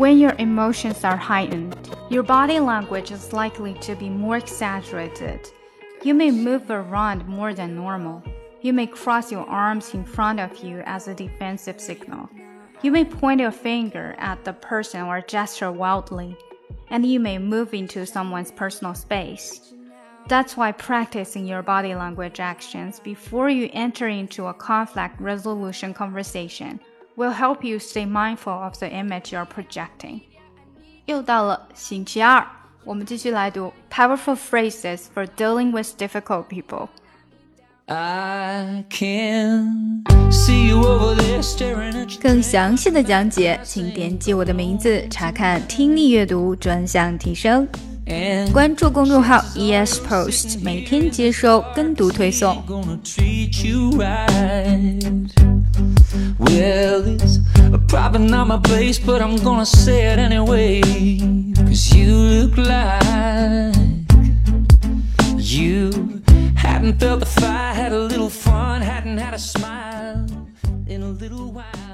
When your emotions are heightened, your body language is likely to be more exaggerated. You may move around more than normal. You may cross your arms in front of you as a defensive signal. You may point your finger at the person or gesture wildly, and you may move into someone's personal space. That's why practicing your body language actions before you enter into a conflict resolution conversation will help you stay mindful of the image you're projecting. 又到了星期二，我们继续来读 powerful phrases for dealing with difficult people. I can see you over there staring at you. 更详细的讲解，请点击我的名字查看听力阅读专项提升。关注公众号 ES Post，每天接收跟读推送。Well, probably not my place, but I'm gonna say it anyway. Cause you look like you hadn't felt the fire, had a little fun, hadn't had a smile in a little while.